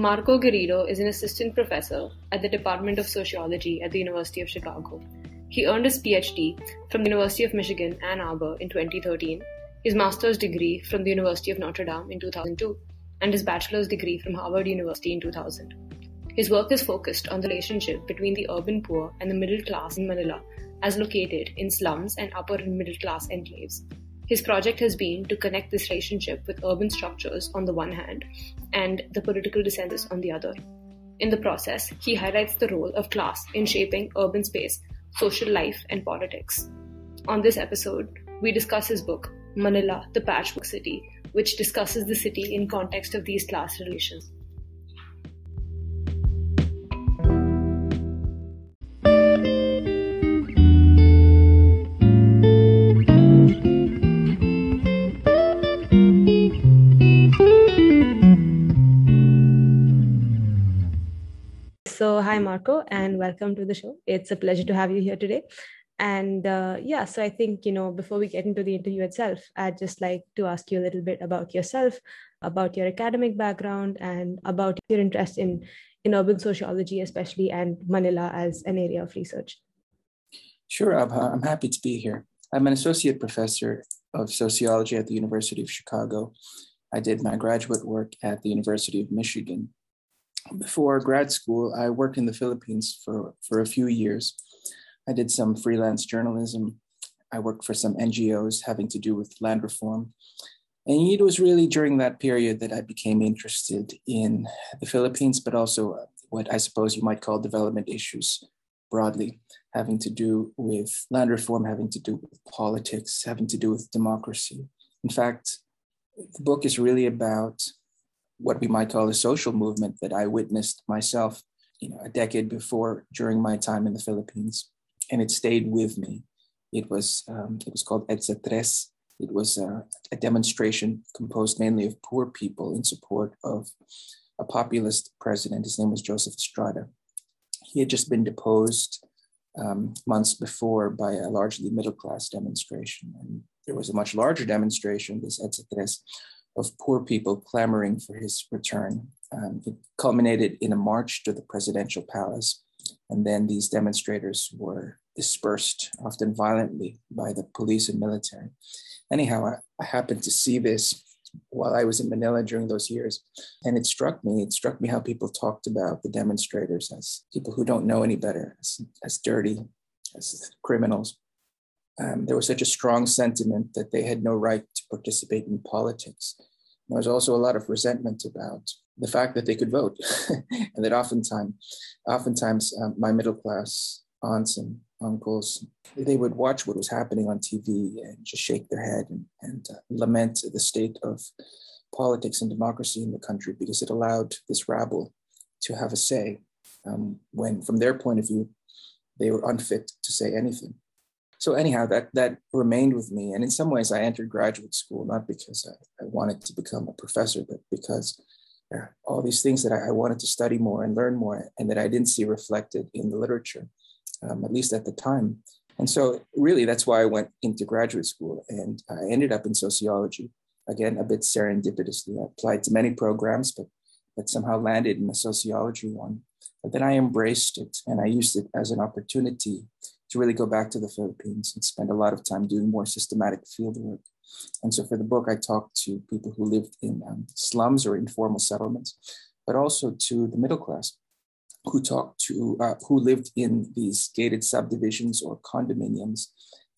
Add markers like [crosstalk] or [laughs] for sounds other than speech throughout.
Marco Garrido is an assistant professor at the Department of Sociology at the University of Chicago. He earned his PhD from the University of Michigan Ann Arbor in 2013, his master's degree from the University of Notre Dame in 2002, and his bachelor's degree from Harvard University in 2000. His work is focused on the relationship between the urban poor and the middle class in Manila, as located in slums and upper and middle class enclaves. His project has been to connect this relationship with urban structures on the one hand and the political dissensus on the other. In the process, he highlights the role of class in shaping urban space, social life, and politics. On this episode, we discuss his book, Manila, the Patchwork City, which discusses the city in context of these class relations. Hi, Marco, and welcome to the show. It's a pleasure to have you here today. And uh, yeah, so I think, you know, before we get into the interview itself, I'd just like to ask you a little bit about yourself, about your academic background, and about your interest in, in urban sociology, especially, and Manila as an area of research. Sure, Abha. I'm happy to be here. I'm an associate professor of sociology at the University of Chicago. I did my graduate work at the University of Michigan before grad school, I worked in the Philippines for, for a few years. I did some freelance journalism. I worked for some NGOs having to do with land reform. And it was really during that period that I became interested in the Philippines, but also uh, what I suppose you might call development issues broadly, having to do with land reform, having to do with politics, having to do with democracy. In fact, the book is really about what we might call a social movement that I witnessed myself, you know, a decade before during my time in the Philippines, and it stayed with me. It was um, it was called EDSA Tres. It was a, a demonstration composed mainly of poor people in support of a populist president. His name was Joseph Estrada. He had just been deposed um, months before by a largely middle class demonstration. And there was a much larger demonstration, this EDSA Tres, of poor people clamoring for his return. Um, it culminated in a march to the presidential palace, and then these demonstrators were dispersed, often violently, by the police and military. Anyhow, I, I happened to see this while I was in Manila during those years, and it struck me. It struck me how people talked about the demonstrators as people who don't know any better, as, as dirty, as criminals um, there was such a strong sentiment that they had no right to participate in politics. There was also a lot of resentment about the fact that they could vote, [laughs] and that oftentimes, oftentimes um, my middle class aunts and uncles, they would watch what was happening on TV and just shake their head and, and uh, lament the state of politics and democracy in the country because it allowed this rabble to have a say um, when, from their point of view, they were unfit to say anything so anyhow, that that remained with me. And in some ways, I entered graduate school not because I, I wanted to become a professor, but because all these things that I, I, wanted to study more and learn more, and that I didn't see reflected in the literature, um, at least at the time. And so, really, that's why I went into graduate school, and I ended up in sociology. Again, a bit serendipitously, I applied to many programs, but but somehow landed in a sociology one. But then I embraced it, and I used it as an opportunity to really go back to the Philippines and spend a lot of time doing more systematic field work. And so for the book, I talked to people who lived in um, slums or informal settlements, but also to the middle class who talked to, uh, who lived in these gated subdivisions or condominiums.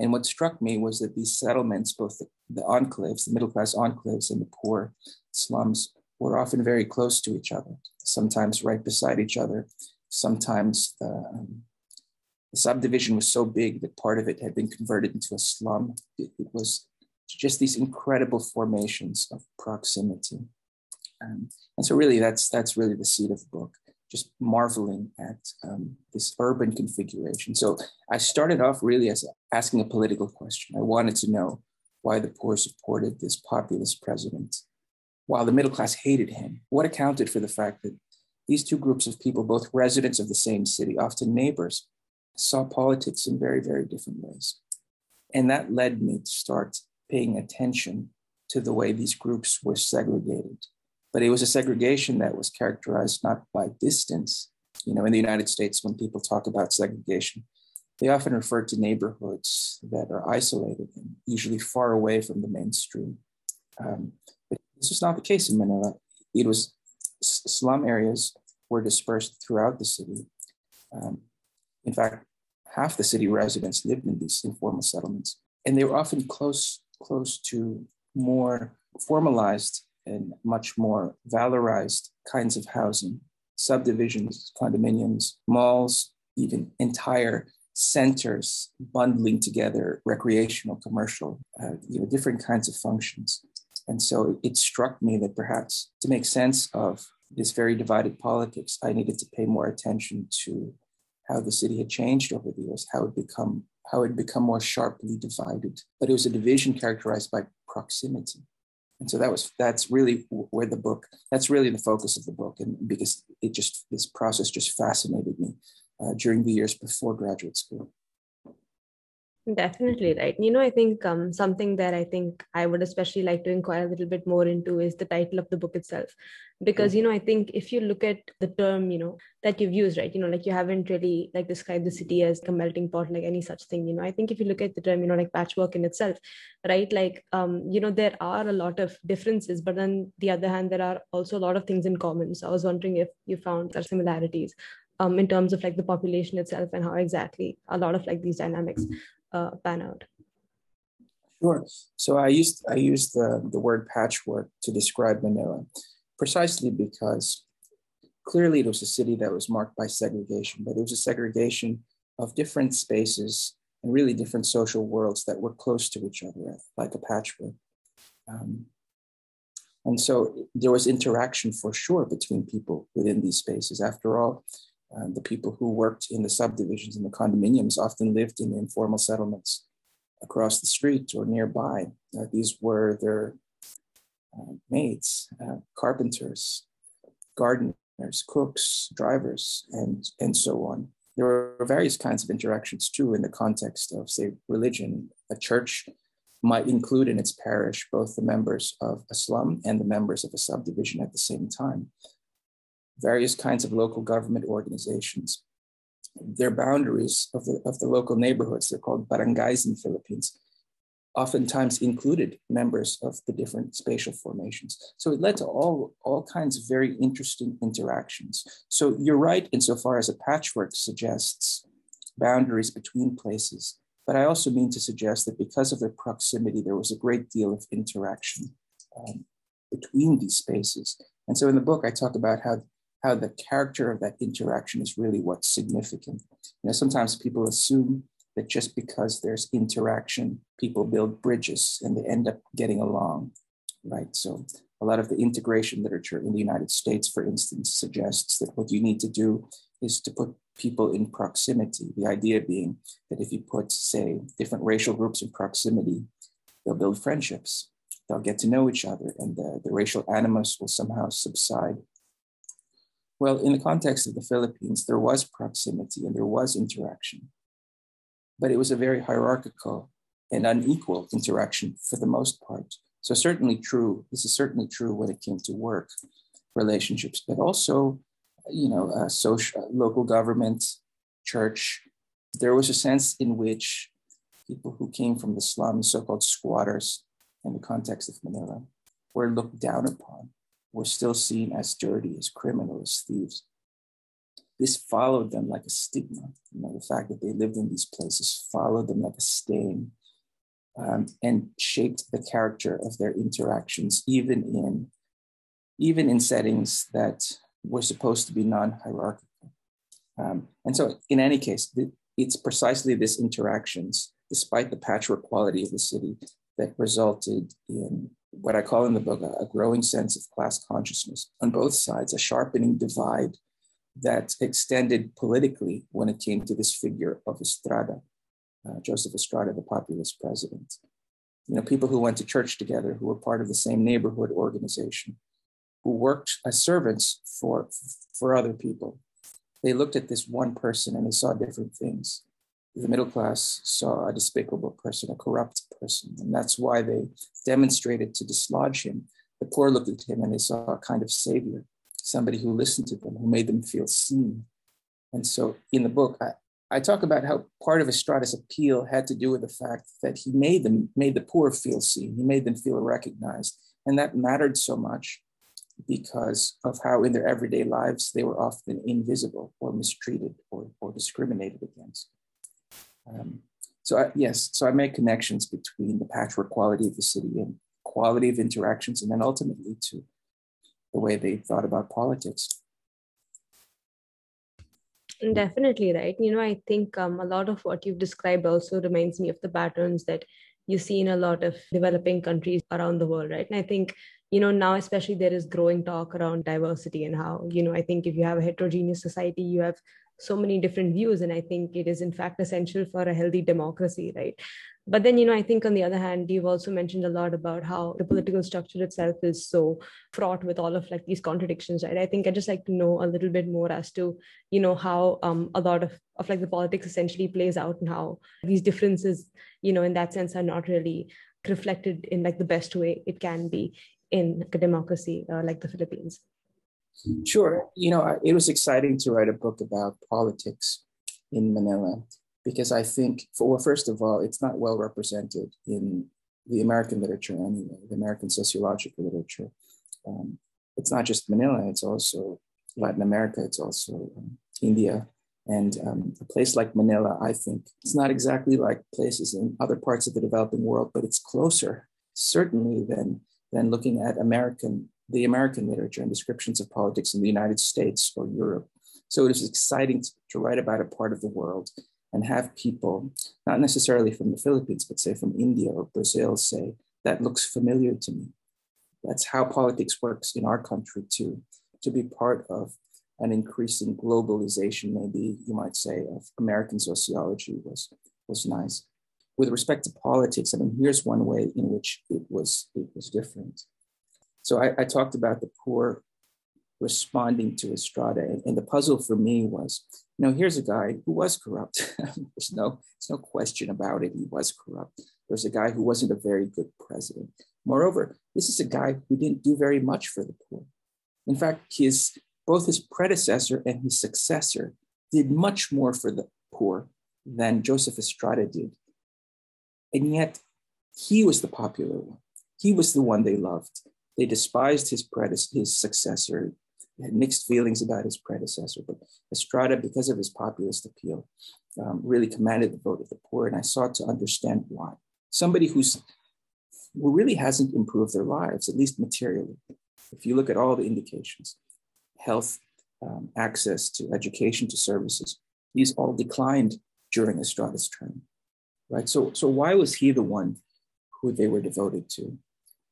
And what struck me was that these settlements, both the, the enclaves, the middle class enclaves and the poor slums, were often very close to each other, sometimes right beside each other. Sometimes the, um, the subdivision was so big that part of it had been converted into a slum. It, it was just these incredible formations of proximity. Um, and so really that's, that's really the seed of the book, just marveling at um, this urban configuration. So I started off really as asking a political question. I wanted to know why the poor supported this populist president while the middle class hated him. What accounted for the fact that these two groups of people, both residents of the same city, often neighbors, saw politics in very, very different ways. And that led me to start paying attention to the way these groups were segregated but it was a segregation that was characterized not by distance. You know, in the United States, when people talk about segregation, they often refer to neighborhoods that are isolated and usually far away from the mainstream. Um, but this was not the case in Manila. It was slum areas were dispersed throughout the city. Um, in fact, half the city residents lived in these informal settlements, and they were often close close to more formalized and much more valorized kinds of housing, subdivisions, condominiums, malls, even entire centers bundling together recreational, commercial, uh, you know, different kinds of functions. And so it struck me that perhaps to make sense of this very divided politics, I needed to pay more attention to how the city had changed over the years, how it become how it become more sharply divided. But it was a division characterized by proximity. And so that was that's really where the book that's really the focus of the book, and because it just this process just fascinated me uh, during the years before graduate school. Definitely right. You know, I think um, something that I think I would especially like to inquire a little bit more into is the title of the book itself. Because, you know, I think if you look at the term, you know, that you've used, right, you know, like you haven't really like described the city as a melting pot, like any such thing, you know, I think if you look at the term, you know, like patchwork in itself, right, like, um, you know, there are a lot of differences, but on the other hand, there are also a lot of things in common. So I was wondering if you found there similarities um, in terms of like the population itself and how exactly a lot of like these dynamics uh, pan out? Sure. So I used I used the, the word patchwork to describe Manila, precisely because clearly it was a city that was marked by segregation, but it was a segregation of different spaces and really different social worlds that were close to each other, like a patchwork. Um, and so there was interaction for sure between people within these spaces. After all, uh, the people who worked in the subdivisions and the condominiums often lived in the informal settlements across the street or nearby. Uh, these were their uh, maids, uh, carpenters, gardeners, cooks, drivers, and, and so on. There were various kinds of interactions too in the context of, say, religion. A church might include in its parish both the members of a slum and the members of a subdivision at the same time various kinds of local government organizations. Their boundaries of the, of the local neighborhoods, they're called barangays in the Philippines, oftentimes included members of the different spatial formations. So it led to all, all kinds of very interesting interactions. So you're right insofar as a patchwork suggests boundaries between places, but I also mean to suggest that because of their proximity, there was a great deal of interaction um, between these spaces. And so in the book, I talk about how how the character of that interaction is really what's significant. You know, sometimes people assume that just because there's interaction, people build bridges and they end up getting along, right? So a lot of the integration literature in the United States, for instance, suggests that what you need to do is to put people in proximity. The idea being that if you put, say, different racial groups in proximity, they'll build friendships. They'll get to know each other, and the, the racial animus will somehow subside well, in the context of the Philippines, there was proximity and there was interaction, but it was a very hierarchical and unequal interaction for the most part. So, certainly true, this is certainly true when it came to work relationships, but also, you know, uh, social, local government, church. There was a sense in which people who came from the slums, so called squatters, in the context of Manila, were looked down upon were still seen as dirty, as criminal, as thieves. This followed them like a stigma. You know, the fact that they lived in these places followed them like a stain um, and shaped the character of their interactions, even in even in settings that were supposed to be non-hierarchical. Um, and so, in any case, it's precisely this interactions, despite the patchwork quality of the city, that resulted in what I call in the book a, growing sense of class consciousness on both sides, a sharpening divide that extended politically when it came to this figure of Estrada, uh, Joseph Estrada, the populist president. You know, people who went to church together, who were part of the same neighborhood organization, who worked as servants for, for other people. They looked at this one person and they saw different things the middle class saw a despicable person, a corrupt person. And that's why they demonstrated to dislodge him the poor looked at him and they saw a kind of savior, somebody who listened to them, who made them feel seen. And so in the book, I, I talk about how part of Estrada's appeal had to do with the fact that he made them made the poor feel seen. He made them feel recognized, and that mattered so much because of how in their everyday lives they were often invisible or mistreated or, or discriminated against. Um, so I, yes, so I make connections between the patchwork quality of the city and quality of interactions, and then ultimately to the way they thought about politics. Definitely right. You know, I think um, a lot of what you've described also reminds me of the patterns that you see in a lot of developing countries around the world, right? And I think you know now especially there is growing talk around diversity and how you know i think if you have a heterogeneous society you have so many different views and i think it is in fact essential for a healthy democracy right? But then you know i think on the other hand you've also mentioned a lot about how the political structure itself is so fraught with all of like these contradictions right? I think i just like to know a little bit more as to you know how um, a lot of of like the politics essentially plays out and how these differences you know in that sense are not really reflected in like the best way it can be in a democracy uh, like the philippines Sure. You know, it was exciting to write a book about politics in Manila because I think, for, well, first of all, it's not well represented in the American literature anyway, the American sociological literature. Um, it's not just Manila, it's also Latin America, it's also um, India. And um, a place like Manila, I think, it's not exactly like places in other parts of the developing world, but it's closer, certainly, than, than looking at American the American literature and descriptions of politics in the United States or Europe. So it is exciting to write about a part of the world and have people, not necessarily from the Philippines, but say from India or Brazil, say, that looks familiar to me. That's how politics works in our country too, to be part of an increasing globalization, maybe you might say, of American sociology was, was nice. With respect to politics, I mean, here's one way in which it was, it was different. So I, I talked about the poor responding to Estrada. And, the puzzle for me was, you know, here's a guy who was corrupt. [laughs] there's no, there's no question about it. He was corrupt. There's a guy who wasn't a very good president. Moreover, this is a guy who didn't do very much for the poor. In fact, his both his predecessor and his successor did much more for the poor than Joseph Estrada did. And yet, he was the popular one. He was the one they loved. They despised his, predecessor, his successor, had mixed feelings about his predecessor, but Estrada, because of his populist appeal, um, really commanded the vote of the poor. And I sought to understand why. Somebody who's who really hasn't improved their lives, at least materially. If you look at all the indications, health, um, access to education, to services, these all declined during Estrada's term, right? So, so why was he the one who they were devoted to?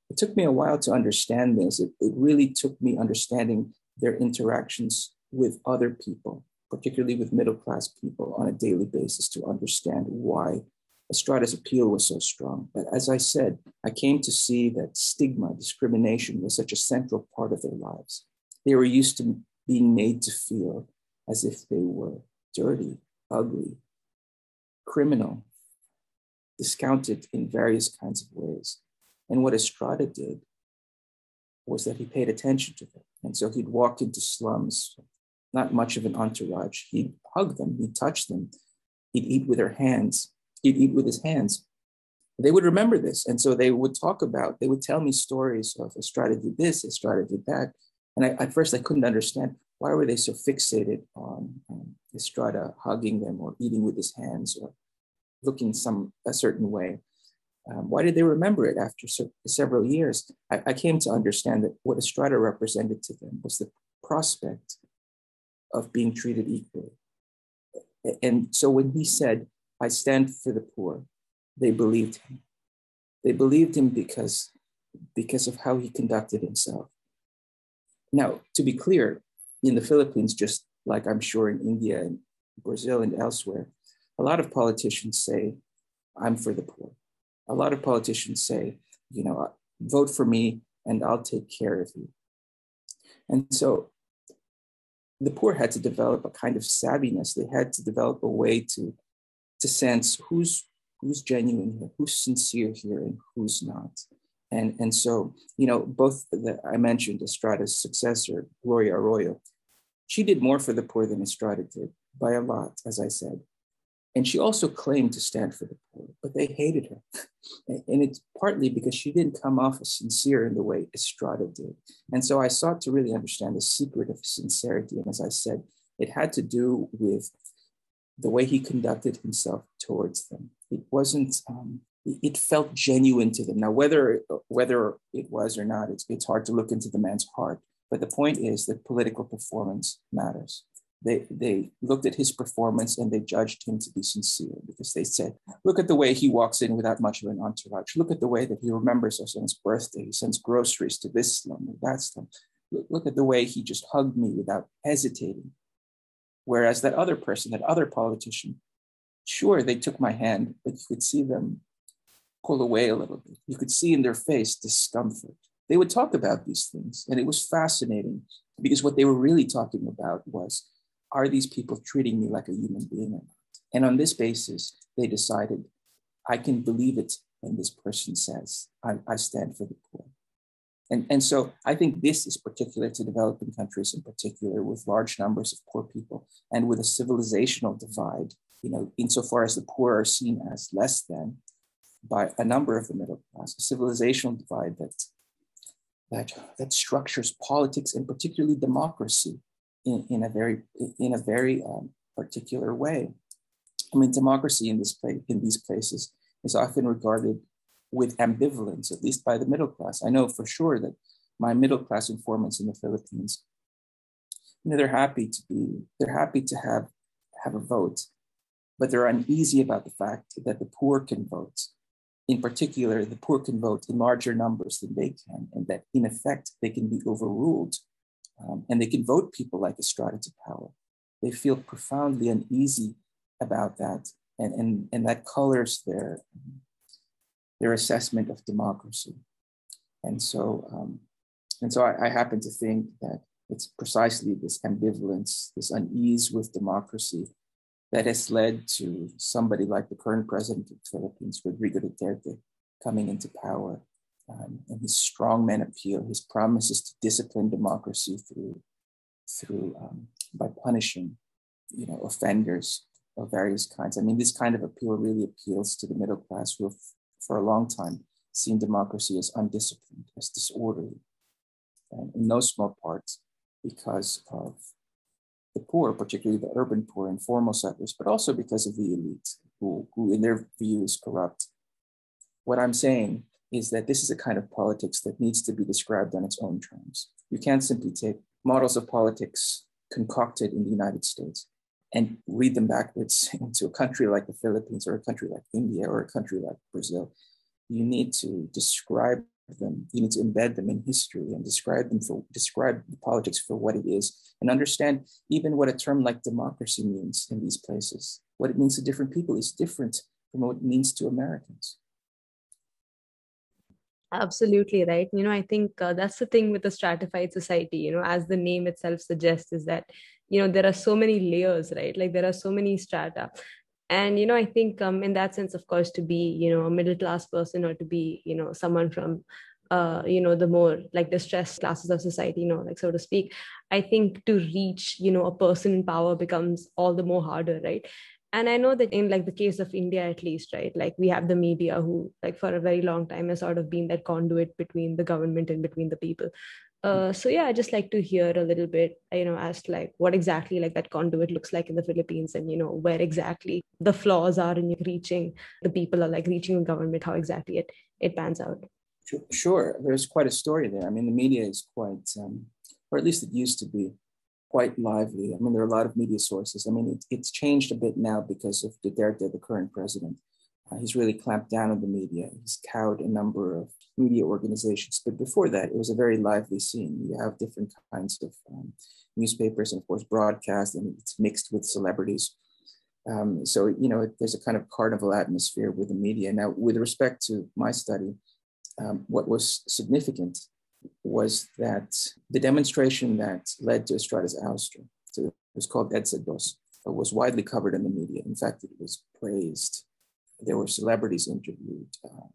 It took me a while to understand this. It, it really took me understanding their interactions with other people, particularly with middle class people on a daily basis to understand why Estrada's appeal was so strong. But as I said, I came to see that stigma, discrimination was such a central part of their lives. They were used to being made to feel as if they were dirty, ugly, criminal, discounted in various kinds of ways. And what Estrada did was that he paid attention to them. And so he'd walk into slums, not much of an entourage. He'd hug them, he'd touch them, he'd eat with their hands, he'd eat with his hands. They would remember this. And so they would talk about, they would tell me stories of Estrada did this, Estrada did that. And I, at first I couldn't understand why were they so fixated on um, Estrada hugging them or eating with his hands or looking some a certain way. Um, why did they remember it after so, several years? I, I, came to understand that what Estrada represented to them was the prospect of being treated equally. And so when he said, I stand for the poor, they believed him. They believed him because, because of how he conducted himself. Now, to be clear, in the Philippines, just like I'm sure in India and Brazil and elsewhere, a lot of politicians say, I'm for the poor a lot of politicians say, you know, uh, vote for me and I'll take care of you. And so the poor had to develop a kind of savviness. They had to develop a way to, to sense who's, who's genuine here, who's sincere here, and who's not. And, and so, you know, both the, I mentioned Estrada's successor, Gloria Arroyo, she did more for the poor than Estrada did by a lot, as I said. And she also claimed to stand for the poor, but they hated her. and it's partly because she didn't come off as sincere in the way Estrada did. And so I sought to really understand the secret of sincerity. And as I said, it had to do with the way he conducted himself towards them. It wasn't, um, it felt genuine to them. Now, whether, whether it was or not, it's, it's hard to look into the man's heart. But the point is that political performance matters. They, they looked at his performance and they judged him to be sincere because they said, look at the way he walks in without much of an entourage. Look at the way that he remembers us on his birthday. He sends groceries to this slum or that slum. Look, look at the way he just hugged me without hesitating. Whereas that other person, that other politician, sure, they took my hand, but you could see them pull away a little bit. You could see in their face discomfort. They would talk about these things, and it was fascinating because what they were really talking about was are these people treating me like a human being or not? And on this basis, they decided I can believe it when this person says, I, I stand for the poor. And, and so I think this is particular to developing countries in particular with large numbers of poor people and with a civilizational divide, you know, insofar as the poor are seen as less than by a number of the middle class, a civilizational divide that, that, that structures politics and particularly democracy in, in a very, in a very um, particular way. I mean, democracy in, this place, in these places is often regarded with ambivalence, at least by the middle class. I know for sure that my middle class informants in the Philippines, you know, they're happy to be, they're happy to have have a vote, but they're uneasy about the fact that the poor can vote. In particular, the poor can vote in larger numbers than they can, and that in effect they can be overruled, um, and they can vote people like Estrada to power. They feel profoundly uneasy about that, and and and that colors their their assessment of democracy. And so, um, and so I, I, happen to think that it's precisely this ambivalence, this unease with democracy that has led to somebody like the current president of the Philippines, Rodrigo Duterte, coming into power. Um, and his strongman appeal, his promises to discipline democracy through, through um, by punishing, you know, offenders of various kinds. I mean, this kind of appeal really appeals to the middle class who have for a long time seen democracy as undisciplined, as disorderly, and in no small part because of the poor, particularly the urban poor, and informal settlers, but also because of the elite, who, who in their view is corrupt. What I'm saying is that this is a kind of politics that needs to be described on its own terms. You can't simply take models of politics concocted in the United States and read them backwards [laughs] into a country like the Philippines or a country like India or a country like Brazil. You need to describe them. You need to embed them in history and describe them for describe the politics for what it is, and understand even what a term like democracy means in these places. What it means to different people is different from what it means to Americans. Absolutely right. You know, I think uh, that's the thing with a stratified society. You know, as the name itself suggests, is that you know there are so many layers right like there are so many strata and you know i think um, in that sense of course to be you know a middle class person or to be you know someone from uh, you know the more like the stressed classes of society you know like so to speak i think to reach you know a person in power becomes all the more harder right and i know that in like the case of india at least right like we have the media who like for a very long time has sort of been that conduit between the government and between the people uh, so yeah, I just like to hear a little bit, you know, as to like what exactly like that conduit looks like in the Philippines, and you know where exactly the flaws are in reaching the people are like reaching the government, how exactly it it pans out. Sure, there's quite a story there. I mean, the media is quite, um, or at least it used to be, quite lively. I mean, there are a lot of media sources. I mean, it, it's changed a bit now because of Duterte, the current president. Uh, he's really clamped down on the media. He's cowed a number of media organizations. But before that, it was a very lively scene. You have different kinds of um, newspapers and, of course, broadcast, and it's mixed with celebrities. Um, so, you know, there's a kind of carnival atmosphere with the media. Now, with respect to my study, um, what was significant was that the demonstration that led to Estrada's ouster, it was called EDSA Dos, was widely covered in the media. In fact, it was praised there were celebrities interviewed, uh,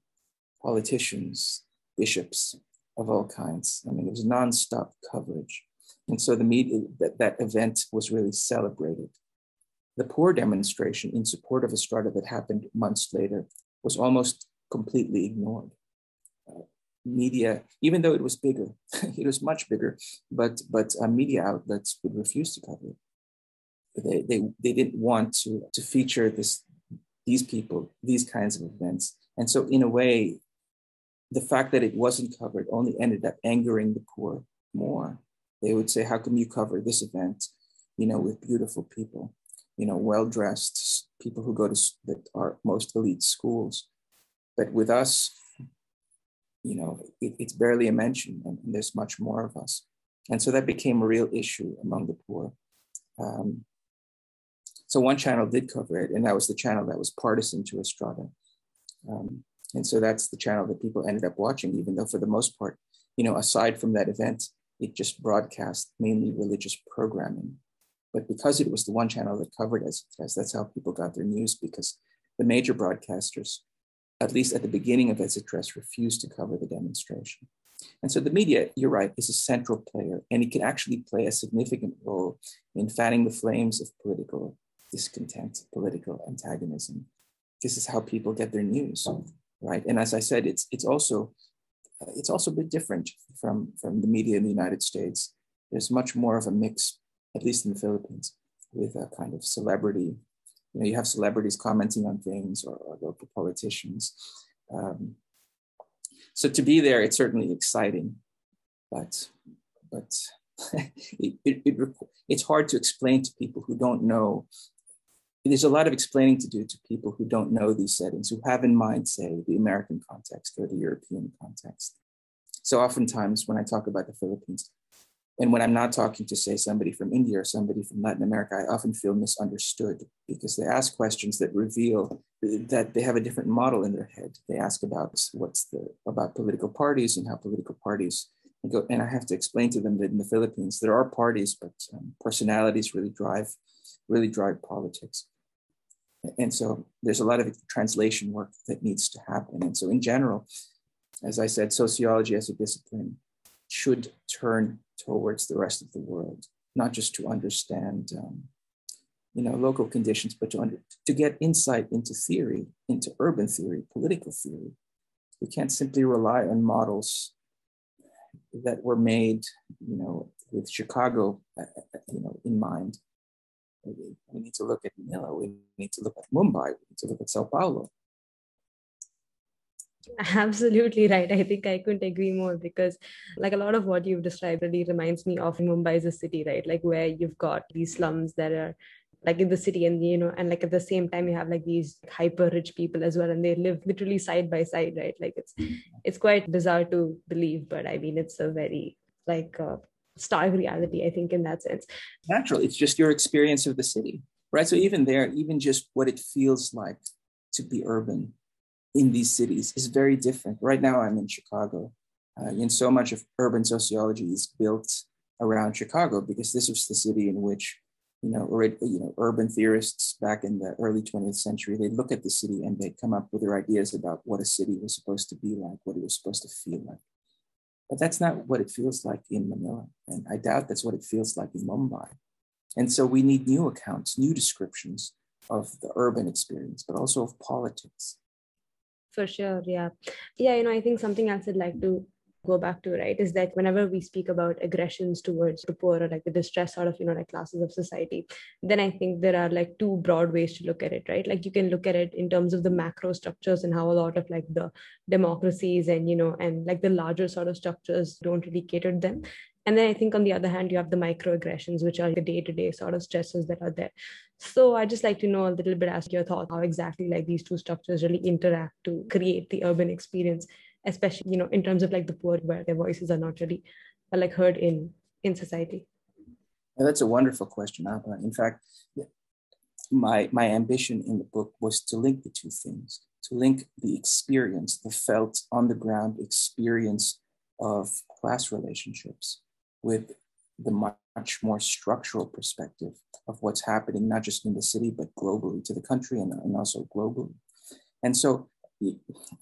politicians, bishops of all kinds. I mean, it was nonstop coverage. And so the media, that, that event was really celebrated. The poor demonstration in support of Estrada that happened months later was almost completely ignored. Media, even though it was bigger, [laughs] it was much bigger, but, but uh, media outlets would refuse to cover it. They, they, they didn't want to, to feature this, these people, these kinds of events. And so, in a way, the fact that it wasn't covered only ended up angering the poor more. They would say, How come you cover this event, you know, with beautiful people, you know, well dressed people who go to that are most elite schools? But with us, you know, it, it's barely a mention, and there's much more of us. And so that became a real issue among the poor. Um, so one channel did cover it, and that was the channel that was partisan to Estrada. Um, and so that's the channel that people ended up watching, even though for the most part, you know, aside from that event, it just broadcast mainly religious programming. But because it was the one channel that covered it, as that's how people got their news because the major broadcasters, at least at the beginning of EDSA Tres, refused to cover the demonstration. And so the media, you're right, is a central player, and it can actually play a significant role in fanning the flames of political discontent, political antagonism. This is how people get their news right? And as I said, it's it's also it's also a bit different from from the media in the United States. There's much more of a mix, at least in the Philippines, with a kind of celebrity. You know, you have celebrities commenting on things or, or local politicians. Um, so to be there, it's certainly exciting, but but [laughs] it, it, it, it's hard to explain to people who don't know there's a lot of explaining to do to people who don't know these settings, who have in mind, say, the American context or the European context. So oftentimes when I talk about the Philippines, and when I'm not talking to, say, somebody from India or somebody from Latin America, I often feel misunderstood because they ask questions that reveal that they have a different model in their head. They ask about what's the about political parties and how political parties go. And I have to explain to them that in the Philippines there are parties, but um, personalities really drive really drive politics. And so there's a lot of translation work that needs to happen. And so, in general, as I said, sociology as a discipline should turn towards the rest of the world, not just to understand, um, you know, local conditions, but to under, to get insight into theory, into urban theory, political theory. We can't simply rely on models that were made, you know, with Chicago, uh, uh, you know, in mind. We need to look at Manila. We need to look at Mumbai. We need to look at Sao Paulo. [laughs] Absolutely right. I think I couldn't agree more because, like, a lot of what you've described really reminds me of Mumbai as a city, right? Like, where you've got these slums that are like in the city and you know and like at the same time you have like these hyper rich people as well and they live literally side by side right like it's it's quite bizarre to believe but i mean it's a very like uh, stark reality, I think, in that sense. Natural. It's just your experience of the city, right? So even there, even just what it feels like to be urban in these cities is very different. Right now, I'm in Chicago, uh, and so much of urban sociology is built around Chicago because this was the city in which you know, you know, urban theorists back in the early 20th century, they look at the city and they come up with their ideas about what a city was supposed to be like, what it was supposed to feel like. But that's not what it feels like in Manila. And I doubt that's what it feels like in Mumbai. And so we need new accounts, new descriptions of the urban experience, but also of politics. For sure. Yeah. Yeah. You know, I think something else I'd like to go back to right is that whenever we speak about aggressions towards the poor or like the distress sort of you know like classes of society then i think there are like two broad ways to look at it right like you can look at it in terms of the macro structures and how a lot of like the democracies and you know and like the larger sort of structures don't really cater to them and then i think on the other hand you have the microaggressions which are the day-to-day sort of stresses that are there so i just like to know a little bit ask your thoughts how exactly like these two structures really interact to create the urban experience especially you know in terms of like the poor where their voices are not really uh, like heard in in society yeah, that's a wonderful question Abha. in fact my my ambition in the book was to link the two things to link the experience the felt on the ground experience of class relationships with the much more structural perspective of what's happening not just in the city but globally to the country and, and also globally and so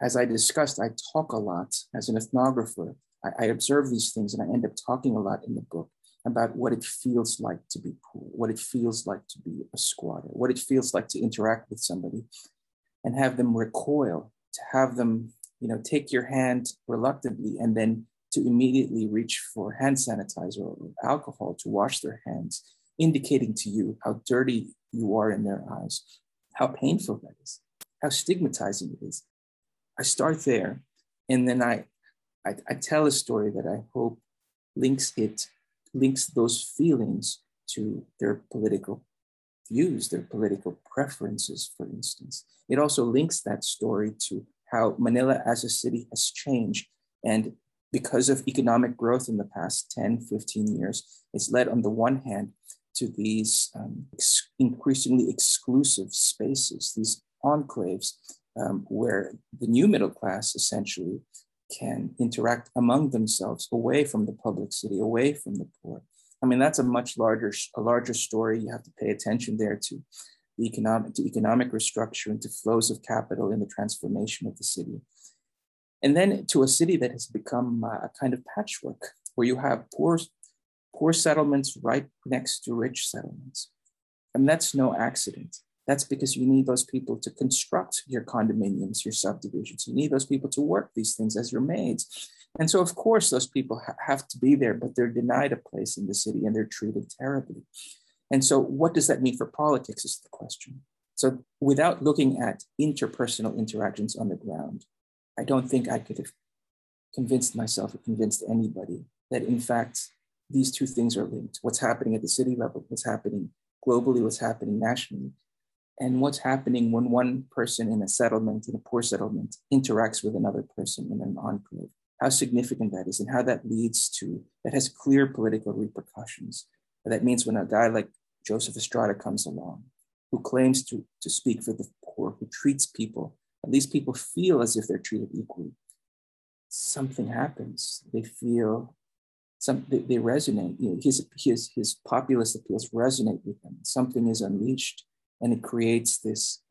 as I discussed, I talk a lot as an ethnographer. I, I observe these things and I end up talking a lot in the book about what it feels like to be poor, what it feels like to be a squatter, what it feels like to interact with somebody and have them recoil, to have them, you know, take your hand reluctantly and then to immediately reach for hand sanitizer or alcohol to wash their hands, indicating to you how dirty you are in their eyes, how painful that is, how stigmatizing it is. I start there, and then I, I, I tell a story that I hope links it, links those feelings to their political views, their political preferences, for instance. It also links that story to how Manila as a city has changed. And because of economic growth in the past 10, 15 years, it's led on the one hand to these um, ex- increasingly exclusive spaces, these enclaves, um, where the new middle class essentially can interact among themselves away from the public city, away from the poor. I mean, that's a much larger, a larger story. You have to pay attention there to the economic, to economic restructuring, to flows of capital in the transformation of the city. And then to a city that has become uh, a kind of patchwork where you have poor, poor settlements right next to rich settlements. And that's no accident. That's because you need those people to construct your condominiums, your subdivisions. You need those people to work these things as your maids. And so, of course, those people ha- have to be there, but they're denied a place in the city and they're treated terribly. And so, what does that mean for politics is the question. So, without looking at interpersonal interactions on the ground, I don't think I could have convinced myself or convinced anybody that, in fact, these two things are linked what's happening at the city level, what's happening globally, what's happening nationally, and what's happening when one person in a settlement, in a poor settlement, interacts with another person in an enclave how significant that is and how that leads to, that has clear political repercussions. That means when a guy like Joseph Estrada comes along, who claims to, to speak for the poor, who treats people, at least people feel as if they're treated equally. Something happens. They feel some they, they resonate. You know, his, his, his populist appeals resonate with them. Something is unleashed and it creates this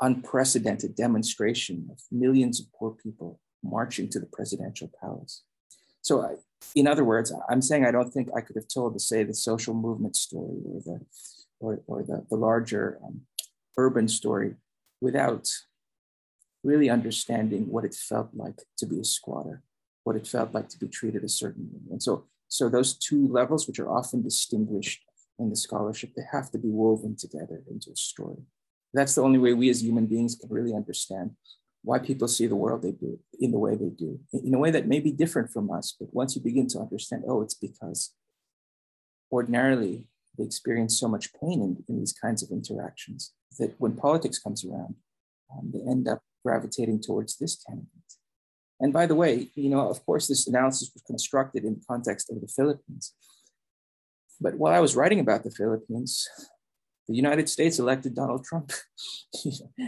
unprecedented demonstration of millions of poor people marching to the presidential palace. So, I, in other words, I'm saying I don't think I could have told the say the social movement story or the or, or the, the larger um, urban story without really understanding what it felt like to be a squatter, what it felt like to be treated a certain way. And so, so those two levels, which are often distinguished in the scholarship, they have to be woven together into a story. That's the only way we as human beings can really understand why people see the world they do in the way they do, in a way that may be different from us. But once you begin to understand, oh, it's because ordinarily they experience so much pain in, in these kinds of interactions that when politics comes around, um, they end up gravitating towards this candidate. And by the way, you know, of course, this analysis was constructed in the context of the Philippines. But while I was writing about the Philippines, the United States elected Donald Trump. [laughs]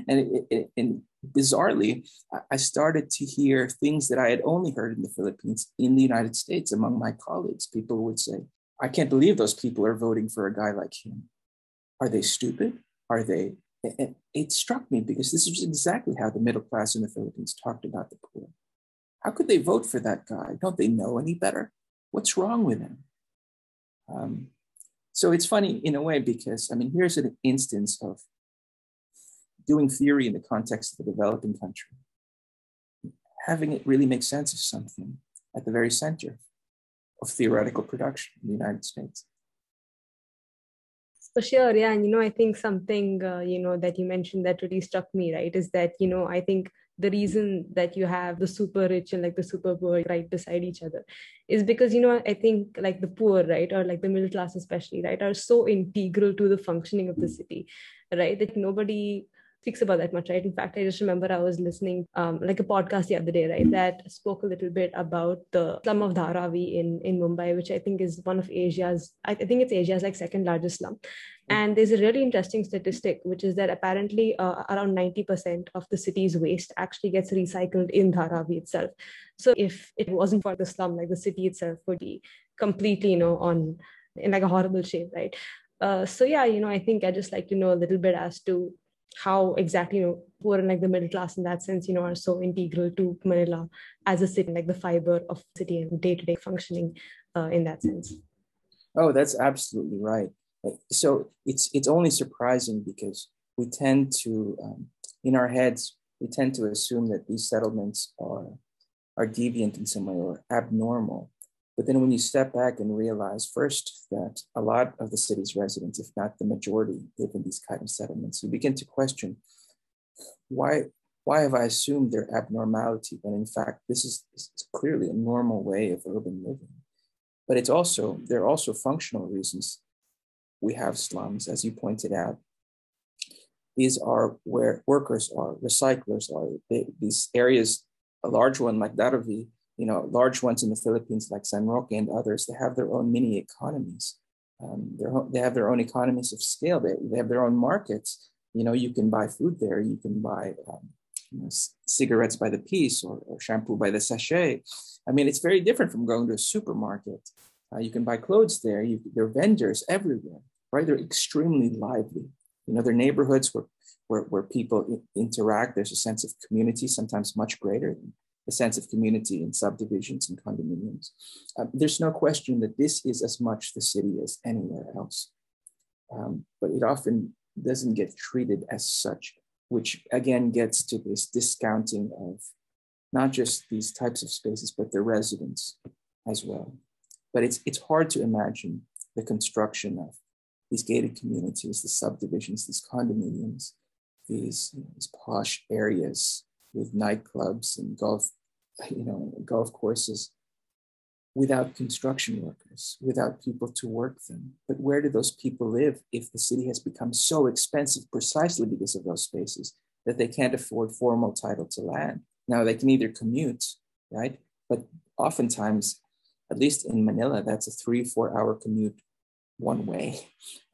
and, it, it, and bizarrely, I started to hear things that I had only heard in the Philippines in the United States among my colleagues. People would say, I can't believe those people are voting for a guy like him. Are they stupid? Are they? And it struck me because this is exactly how the middle class in the Philippines talked about the poor. How could they vote for that guy? Don't they know any better? What's wrong with him? Um, so it's funny in a way because, I mean, here's an instance of doing theory in the context of a developing country, having it really make sense of something at the very center of theoretical production in the United States. For sure, yeah, and you know, I think something uh, you know that you mentioned that really struck me, right, is that you know, I think the reason that you have the super rich and like the super poor right beside each other is because you know i think like the poor right or like the middle class especially right are so integral to the functioning of the city right that nobody speaks about that much, right? In fact, I just remember I was listening um, like a podcast the other day, right, that spoke a little bit about the slum of Dharavi in in Mumbai, which I think is one of Asia's, I think it's Asia's like second largest slum. And there's a really interesting statistic, which is that apparently uh, around 90% of the city's waste actually gets recycled in Dharavi itself. So if it wasn't for the slum, like the city itself would be completely, you know, on in like a horrible shape, right? Uh, so yeah, you know, I think I just like to know a little bit as to how exactly you know poor and like the middle class in that sense you know are so integral to manila as a city like the fiber of city and day-to-day functioning uh, in that sense. Oh that's absolutely right. So it's it's only surprising because we tend to um, in our heads we tend to assume that these settlements are are deviant in some way or abnormal but then when you step back and realize first that a lot of the city's residents, if not the majority, live in these kind of settlements, you begin to question why, why have I assumed their abnormality when in fact this is, this is clearly a normal way of urban living. But it's also, there are also functional reasons we have slums, as you pointed out. These are where workers are, recyclers are, they, these areas, a large one like Dharavi you know, large ones in the Philippines like San Roque and others, they have their own mini economies. Um, they have their own economies of scale. They, they have their own markets. You know, you can buy food there. You can buy um, you know, cigarettes by the piece or, or, shampoo by the sachet. I mean, it's very different from going to a supermarket. Uh, you can buy clothes there. You, there are vendors everywhere, right? They're extremely lively. You know, they're neighborhoods where, where, where people interact. There's a sense of community, sometimes much greater than a sense of community in subdivisions and condominiums. Uh, there's no question that this is as much the city as anywhere else, um, but it often doesn't get treated as such, which again gets to this discounting of not just these types of spaces, but the residents as well. But it's, it's hard to imagine the construction of these gated communities, the subdivisions, these condominiums, these, these posh areas with nightclubs and golf you know, golf courses without construction workers, without people to work them. But where do those people live if the city has become so expensive precisely because of those spaces that they can't afford formal title to land? Now they can either commute, right? But oftentimes, at least in Manila, that's a three, four hour commute one way.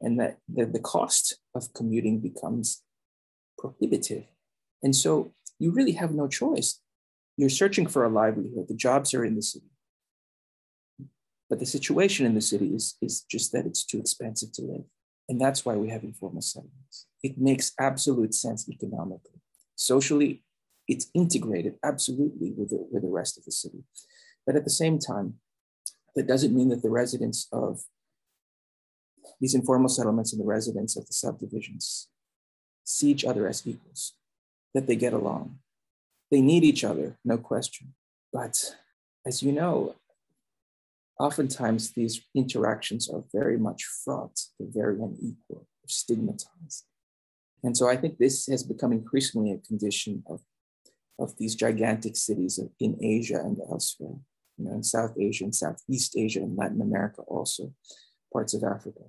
And that the, the cost of commuting becomes prohibitive. And so you really have no choice you're searching for a livelihood. The jobs are in the city. But the situation in the city is, is just that it's too expensive to live. And that's why we have informal settlements. It makes absolute sense economically. Socially, it's integrated absolutely with the, with the rest of the city. But at the same time, that doesn't mean that the residents of these informal settlements and the residents of the subdivisions see each other as equals, that they get along, they need each other, no question. But as you know, oftentimes these interactions are very much fraught, they're very unequal, they're stigmatized. And so I think this has become increasingly a condition of, of these gigantic cities in Asia and elsewhere, you know, in South Asia and Southeast Asia and Latin America also, parts of Africa.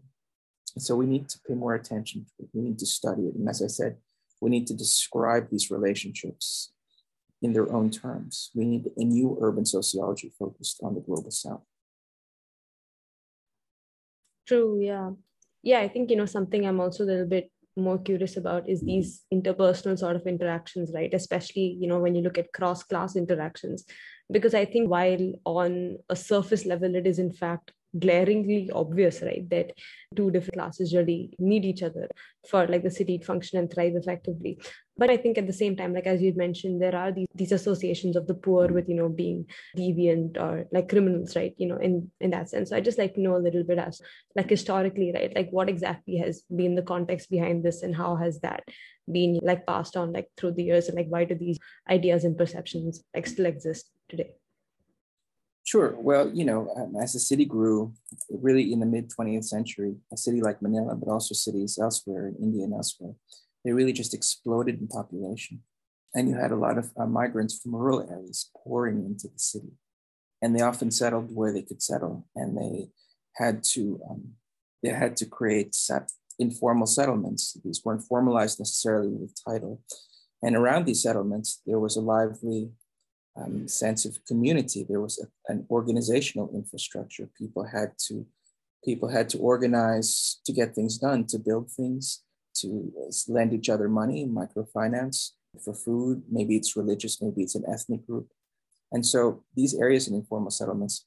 And so we need to pay more attention to it. We need to study it. And as I said, we need to describe these relationships in their own terms. We need a new urban sociology focused on the global south. True, yeah. Yeah, I think, you know, something I'm also a little bit more curious about is these interpersonal sort of interactions, right? Especially, you know, when you look at cross class interactions. Because I think while on a surface level, it is in fact glaringly obvious right that two different classes really need each other for like the city to function and thrive effectively. But i think at the same time like as you mentioned there are these, these associations of the poor with you know being deviant or like criminals right you know in in that sense. So i just like to know a little bit as like historically right like what exactly has been the context behind this and how has that been like passed on like through the years? And like why do these ideas and perceptions like still exist today Sure. Well, you know, um, as the city grew, really in the mid 20th century, a city like Manila, but also cities elsewhere in India and elsewhere, they really just exploded in population. And you had a lot of uh, migrants from rural areas pouring into the city. And they often settled where they could settle. And they had to, um, they had to create informal settlements. These weren't formalized necessarily with title. And around these settlements, there was a lively um, sense of community. There was a, an organizational infrastructure. People had to people had to organize to get things done, to build things, to lend each other money, microfinance for food. Maybe it's religious, maybe it's an ethnic group. And so these areas in informal settlements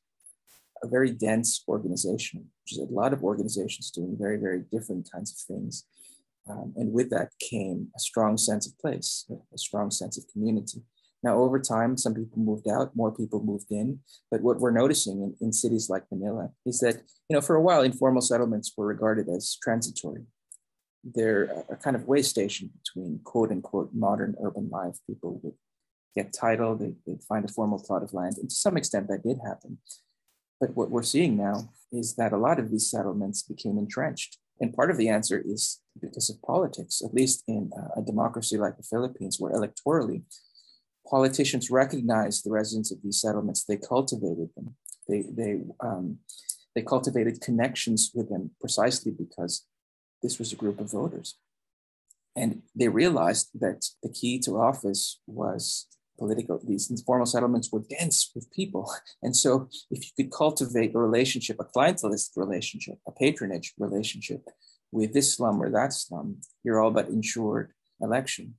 are very dense organization, which is a lot of organizations doing very, very different kinds of things. Um, and with that came a strong sense of place, a strong sense of community. Now, over time, some people moved out, more people moved in. But what we're noticing in, in cities like Manila is that, you know, for a while, informal settlements were regarded as transitory. They're a kind of way station between quote unquote modern urban life. People would get title, they, would find a formal plot of land. And to some extent, that did happen. But what we're seeing now is that a lot of these settlements became entrenched. And part of the answer is because of politics, at least in uh, a democracy like the Philippines, where electorally politicians recognized the residents of these settlements. They cultivated them. They, they, um, they cultivated connections with them precisely because this was a group of voters. And they realized that the key to office was political. These informal settlements were dense with people. [laughs] And so, if you could cultivate a relationship, a clientelist relationship, a patronage relationship with this slum or that slum, you're all but ensured election.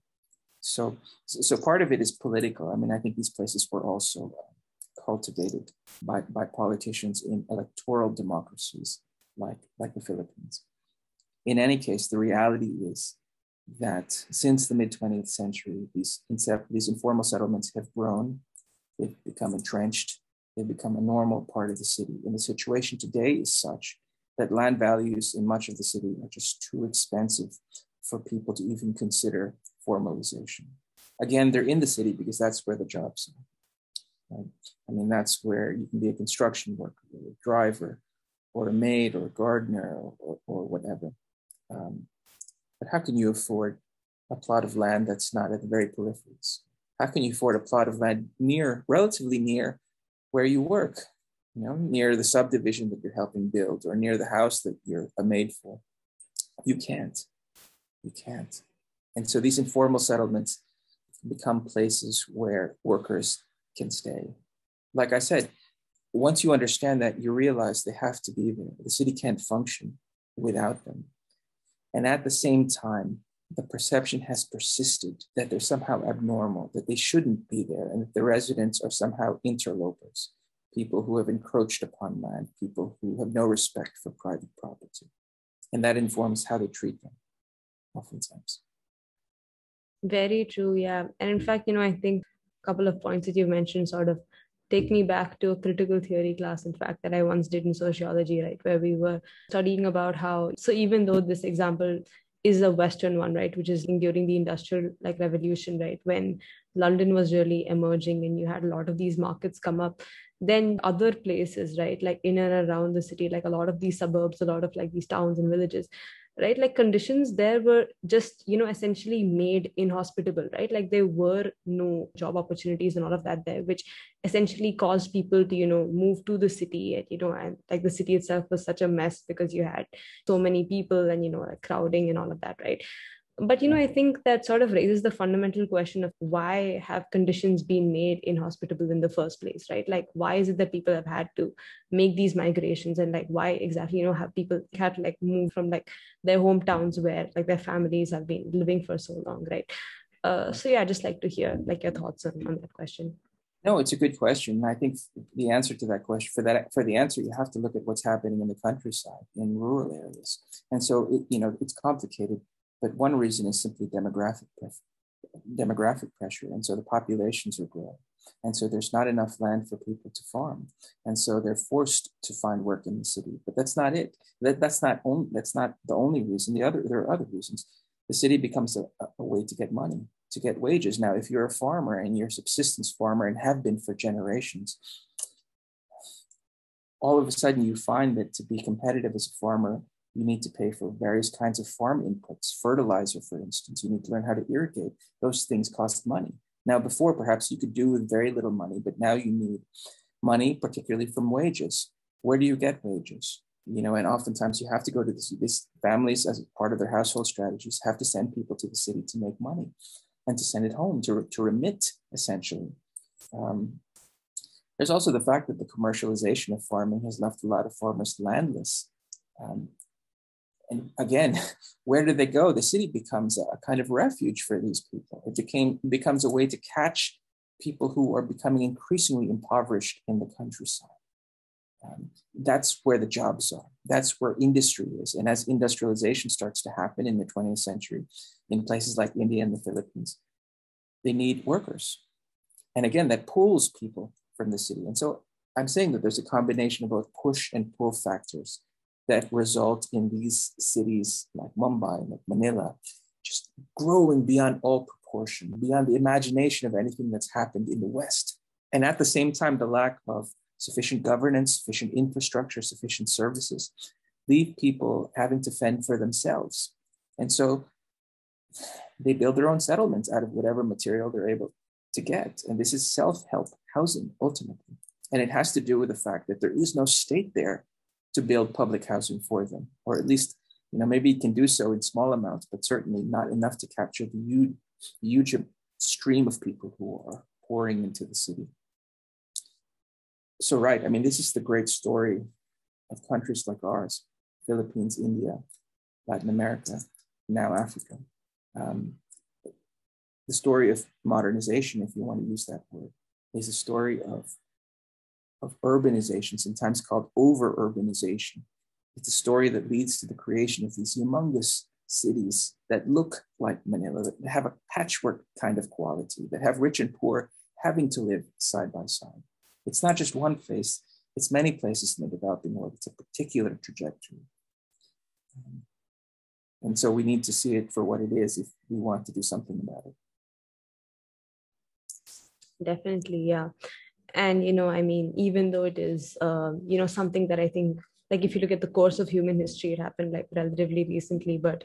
So, so part of it is political. I mean, I think these places were also uh, cultivated by, by politicians in electoral democracies like, like the Philippines. In any case, the reality is that since the mid 20th century, these, these informal settlements have grown, they've become entrenched, they've become a normal part of the city. And the situation today is such that land values in much of the city are just too expensive for people to even consider formalization. Again, they're in the city because that's where the jobs are. Right? I mean, that's where you can be a construction worker, or a driver, or a maid, or a gardener, or, or, whatever. Um, but how can you afford a plot of land that's not at the very peripheries? How can you afford a plot of land near, relatively near where you work? You know, near the subdivision that you're helping build or near the house that you're a maid for. You can't. You can't. And so these informal settlements become places where workers can stay. Like I said, once you understand that, you realize they have to be there. The city can't function without them. And at the same time, the perception has persisted that they're somehow abnormal, that they shouldn't be there, and that the residents are somehow interlopers, people who have encroached upon land, people who have no respect for private property. And that informs how they treat them, oftentimes. Very true. Yeah. And in fact, you know, I think a couple of points that you mentioned sort of take me back to a critical theory class, in fact, that I once did in sociology, right? Where we were studying about how, so even though this example is a Western one, right, which is during the industrial like revolution, right, when London was really emerging and you had a lot of these markets come up, then other places, right, like in and around the city, like a lot of these suburbs, a lot of like these towns and villages, right? Like conditions there were just you know essentially made inhospitable right? Like there were no job opportunities and all of that there which essentially caused people to you know move to the city and you know and like the city itself was such a mess because you had so many people and you know like crowding and all of that right but you know i think that sort of raises the fundamental question of why have conditions been made inhospitable in the first place right? Like why is it that people have had to make these migrations? And like why exactly you know have people had to like move from like their hometowns where like their families have been living for so long right? Uh, so yeah i just like to hear like your thoughts on, on that question. No, it's a good question. I think the answer to that question, for that, for the answer, you have to look at what's happening in the countryside, in rural areas, and so it, you know it's complicated. But one reason is simply demographic demographic pressure. And so the populations are growing. And so there's not enough land for people to farm. And so they're forced to find work in the city. But that's not it. That, that's not only that's not the only reason. The other there are other reasons. The city becomes a, a way to get money, to get wages. Now, if you're a farmer and you're a subsistence farmer and have been for generations, all of a sudden you find that to be competitive as a farmer, you need to pay for various kinds of farm inputs, fertilizer, for instance. You need to learn how to irrigate. Those things cost money. Now, before, perhaps you could do with very little money, but now you need money, particularly from wages. Where do you get wages? You know, and oftentimes you have to go to this, these families as part of their household strategies have to send people to the city to make money and to send it home to, to remit essentially. Um, there's also the fact that the commercialization of farming has left a lot of farmers landless. Um, and again, [laughs] where do they go? The city becomes a, kind of refuge for these people. It became becomes a way to catch people who are becoming increasingly impoverished in the countryside. Um, that's where the jobs are. That's where industry is. And as industrialization starts to happen in the 20th century, in places like India and the Philippines, they need workers. And again, that pulls people from the city. And so I'm saying that there's a combination of both push and pull factors that result in these cities like Mumbai, like Manila, just growing beyond all proportion, beyond the imagination of anything that's happened in the West. And at the same time, the lack of sufficient governance, sufficient infrastructure, sufficient services leave people having to fend for themselves. And so they build their own settlements out of whatever material they're able to get. And this is self help housing ultimately. And it has to do with the fact that there is no state there to build public housing for them, or at least, you know, maybe it can do so in small amounts, but certainly not enough to capture the huge, huge stream of people who are pouring into the city. So, right, I mean, this is the great story of countries like ours Philippines, India, Latin America, now Africa. Um, the story of modernization, if you want to use that word, is a story of of urbanization, sometimes called over urbanization. It's a story that leads to the creation of these humongous cities that look like Manila, that have a patchwork kind of quality, that have rich and poor having to live side by side. It's not just one place, it's many places in the developing world. It's a particular trajectory. Um, and so we need to see it for what it is if we want to do something about it. Definitely, yeah and you know i mean even though it is uh, you know something that i think like if you look at the course of human history it happened like relatively recently but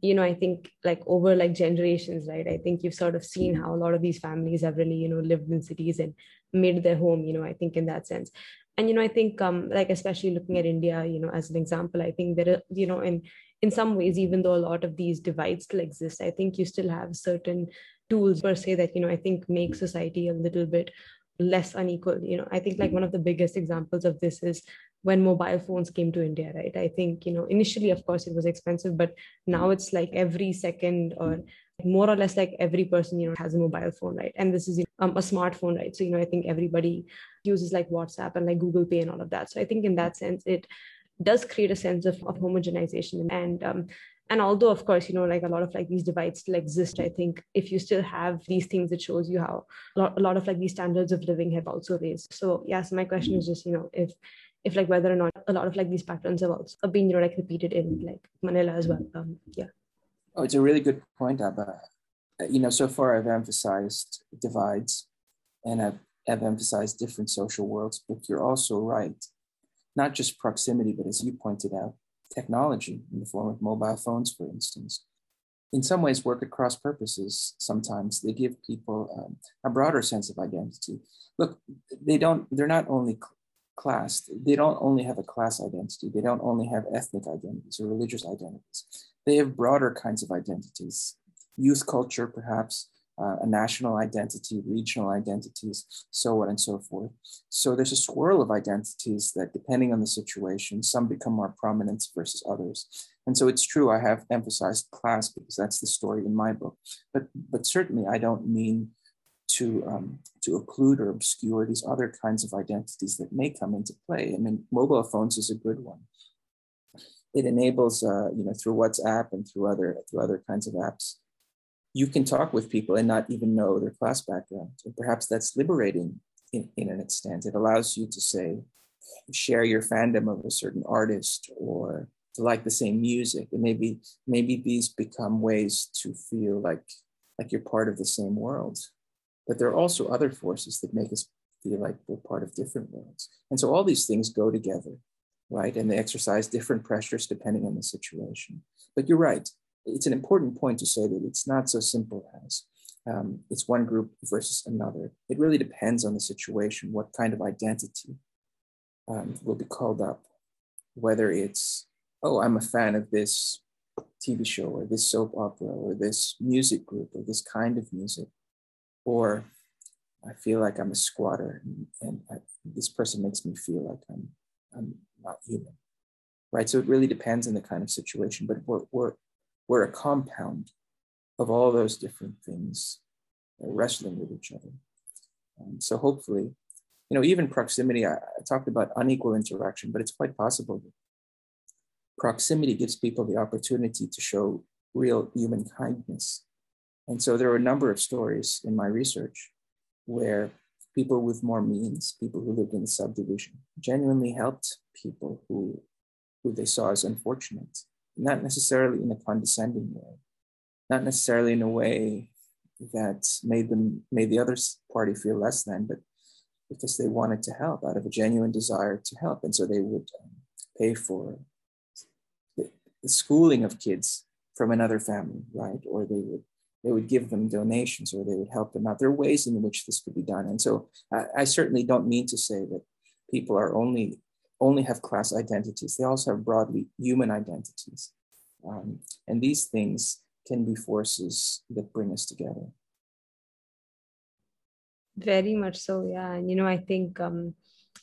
you know i think like over like generations right i think you've sort of seen how a lot of these families have really you know lived in cities and made their home you know i think in that sense. And you know i think um like especially looking at india you know as an example i think there are you know in in some ways even though a lot of these divides still exist i think you still have certain tools per se that you know i think make society a little bit less unequal you know. I think like one of the biggest examples of this is when mobile phones came to india right? I think you know initially of course it was expensive but now it's like every second or more or less like every person you know has a mobile phone right? And this is um, a smartphone right? So you know i think everybody uses like whatsapp and like google pay and all of that. So i think in that sense it does create a sense of, of homogenization and um, and although of course you know like a lot of like these divides still exist i think if you still have these things it shows you how a lot, a lot of like these standards of living have also raised. So yes yeah, so my question is just you know if if like whether or not a lot of like these patterns have also been you know like repeated in like manila as well. Um yeah. Oh it's a really good point abha uh, you know so far i've emphasized divides and i've, I've emphasized different social worlds but you're also right. Not just proximity but as you pointed out technology in the form of mobile phones, for instance, in some ways work at cross purposes. Sometimes they give people um, a broader sense of identity. Look, they don't, they're not only classed, they don't only have a class identity, they don't only have ethnic identities or religious identities. They have broader kinds of identities, youth culture, perhaps, uh, a national identity, regional identities, so on and so forth. So there's a swirl of identities that, depending on the situation, some become more prominent versus others. And so it's true, I have emphasized class because that's the story in my book. But, but certainly, I don't mean to, um, to occlude or obscure these other kinds of identities that may come into play. I mean, mobile phones is a good one. It enables, uh, you know, through WhatsApp and through other through other kinds of apps, you can talk with people and not even know their class background. And perhaps that's liberating in, in an extent. It allows you to say, share your fandom of a certain artist or to like the same music. And maybe maybe these become ways to feel like like you're part of the same world. But there are also other forces that make us feel like we're part of different worlds. And so all these things go together, right? And they exercise different pressures depending on the situation. But you're right it's an important point to say that it's not so simple as um, it's one group versus another. It really depends on the situation, what kind of identity um, will be called up, whether it's, oh, I'm a fan of this TV show or this soap opera or this music group or this kind of music, or I feel like I'm a squatter and, and I, this person makes me feel like I'm, I'm not human, right? So it really depends on the kind of situation, but we're, we're we're a compound of all those different things wrestling with each other. Um, so hopefully, you know, even proximity, I, I talked about unequal interaction, but it's quite possible that proximity gives people the opportunity to show real human kindness. And so there are a number of stories in my research where people with more means, people who lived in the subdivision, genuinely helped people who, who they saw as unfortunate, not necessarily in a condescending way, not necessarily in a way that made them made the other party feel less than, but because they wanted to help out of a genuine desire to help, and so they would um, pay for the, the schooling of kids from another family, right? Or they would they would give them donations or they would help them out. There are ways in which this could be done, and so I, I certainly don't mean to say that people are only only have class identities. They also have broadly human identities, um, and these things can be forces that bring us together. Very much so yeah. And you know i think um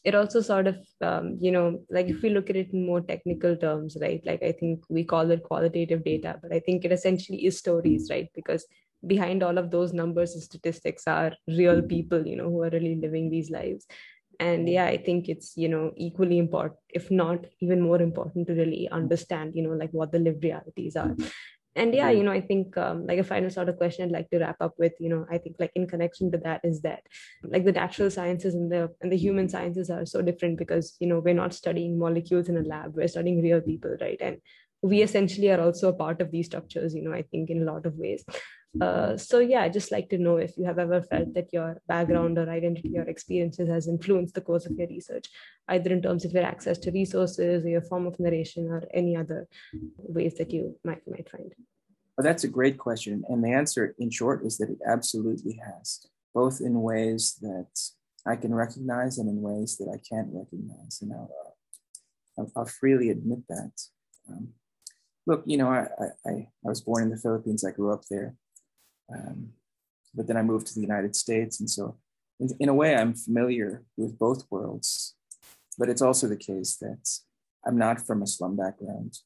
it also sort of um, you know like if we look at it in more technical terms right like i think we call it qualitative data but i think it essentially is stories right? Because behind all of those numbers and statistics are real people you know who are really living these lives and mm. yeah i think it's you know equally important if not even more important to really understand you know like what the lived realities are. Mm-hmm. And yeah mm. you know i think um, like a final sort of question i'd like to wrap up with you know i think like in connection to that is that like the natural sciences and the and the human sciences are so different because you know we're not studying molecules in a lab we're studying real people right? And we essentially are also a part of these structures you know i think in a lot of ways uh, so yeah, I'd just like to know if you have ever felt that your background or identity or experiences has influenced the course of your research, either in terms of your access to resources or your form of narration or any other ways that you might might find. Well, that's a great question, and the answer, in short, is that it absolutely has, both in ways that I can recognize and in ways that I can't recognize, and I'll, uh, I'll, I'll freely admit that. Um, look, you know, I, I, I was born in the Philippines. I grew up there. Um, but then I moved to the United States. And so, in, in a way, I'm familiar with both worlds. But it's also the case that I'm not from a slum background.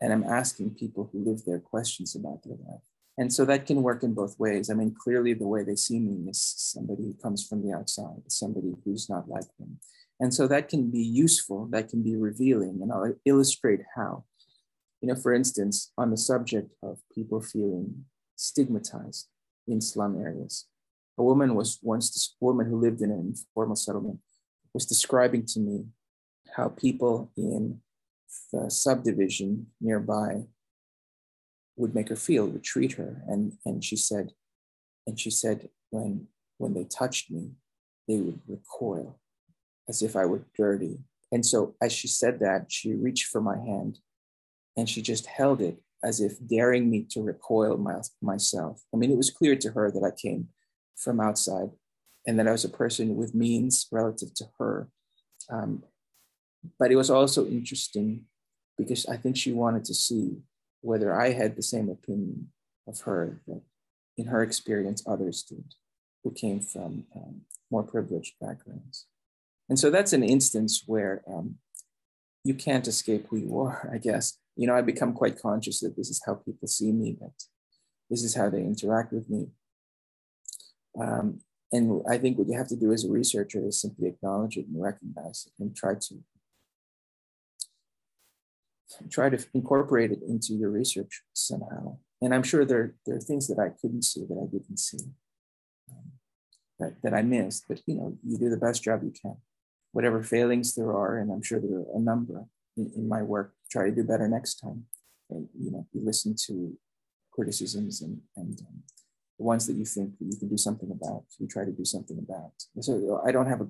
And I'm asking people who live there questions about their life. And so that can work in both ways. I mean, clearly, the way they see me is somebody who comes from the outside, somebody who's not like them. And so that can be useful, that can be revealing. And I'll illustrate how. You know, for instance, on the subject of people feeling stigmatized in slum areas. A woman was once this woman who lived in an informal settlement was describing to me how people in the subdivision nearby would make her feel, would treat her. And, and she said, and she said, when, when they touched me, they would recoil as if I were dirty. And so as she said that, she reached for my hand and she just held it as if daring me to recoil my, myself. I mean, it was clear to her that I came from outside and that I was a person with means relative to her. Um, but it was also interesting because I think she wanted to see whether I had the same opinion of her that in her experience others did who came from um, more privileged backgrounds. And so that's an instance where um, you can't escape who you are, [laughs] I guess you know, I become quite conscious that this is how people see me, that this is how they interact with me. Um, and I think what you have to do as a researcher is simply acknowledge it and recognize it and try to try to incorporate it into your research somehow. And I'm sure there, there are things that I couldn't see that I didn't see, um, that, that I missed. But you know, you do the best job you can, whatever failings there are, and I'm sure there are a number in, in my work try to do better next time. And you know you listen to criticisms and and um, the ones that you think that you can do something about you try to do something about. So i don't have a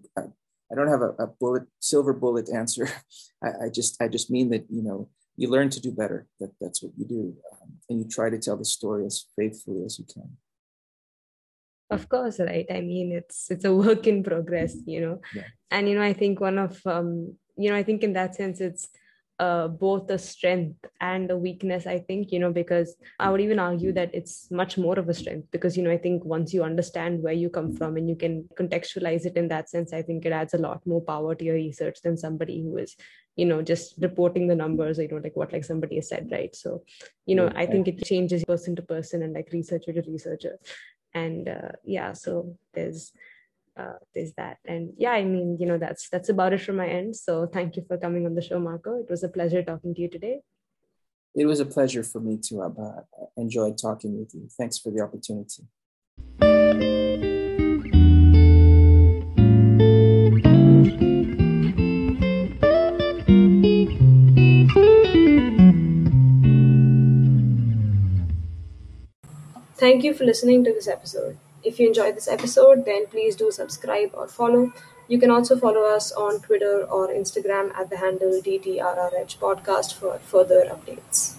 i don't have a, a bullet silver bullet answer. [laughs] I, I, just i just mean that you know you learn to do better. That that's what you do. Um, and you try to tell the story as faithfully as you can. Of course right? I mean it's it's a work in progress you know? Yeah. and you know i think one of um you know i think in that sense it's uh, both a strength and a weakness i think you know because i would even argue that it's much more of a strength because you know i think once you understand where you come from and you can contextualize it in that sense i think it adds a lot more power to your research than somebody who is you know just reporting the numbers or you know like what like somebody has said right? So you know i think it changes person to person and like researcher to researcher. And uh, yeah so there's uh, there's that. And yeah, I mean, you know, that's that's about it from my end. So thank you for coming on the show, Marco. It was a pleasure talking to you today. It was a pleasure for me too. I uh, enjoyed talking with you. Thanks for the opportunity. Thank you for listening to this episode. If you enjoyed this episode, then please do subscribe or follow. You can also follow us on Twitter or Instagram at the handle DTRRH podcast for further updates.